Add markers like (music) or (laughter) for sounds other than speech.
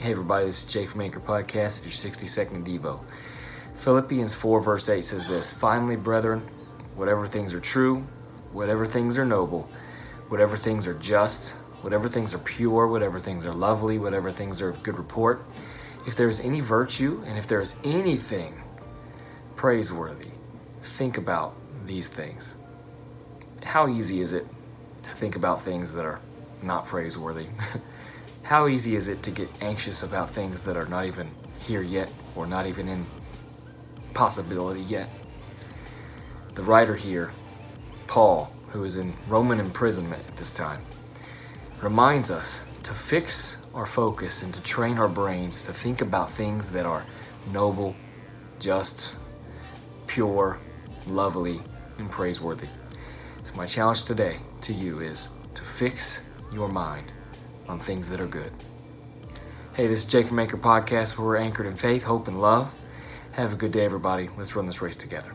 Hey everybody, this is Jake from Anchor Podcast, your 60 second Devo. Philippians 4 verse 8 says this Finally, brethren, whatever things are true, whatever things are noble, whatever things are just, whatever things are pure, whatever things are lovely, whatever things are of good report, if there is any virtue and if there is anything praiseworthy, think about these things. How easy is it to think about things that are not praiseworthy? (laughs) How easy is it to get anxious about things that are not even here yet or not even in possibility yet? The writer here, Paul, who is in Roman imprisonment at this time, reminds us to fix our focus and to train our brains to think about things that are noble, just, pure, lovely, and praiseworthy. So, my challenge today to you is to fix your mind on things that are good. Hey, this is Jake from Anchor Podcast, where we're anchored in faith, hope, and love. Have a good day, everybody. Let's run this race together.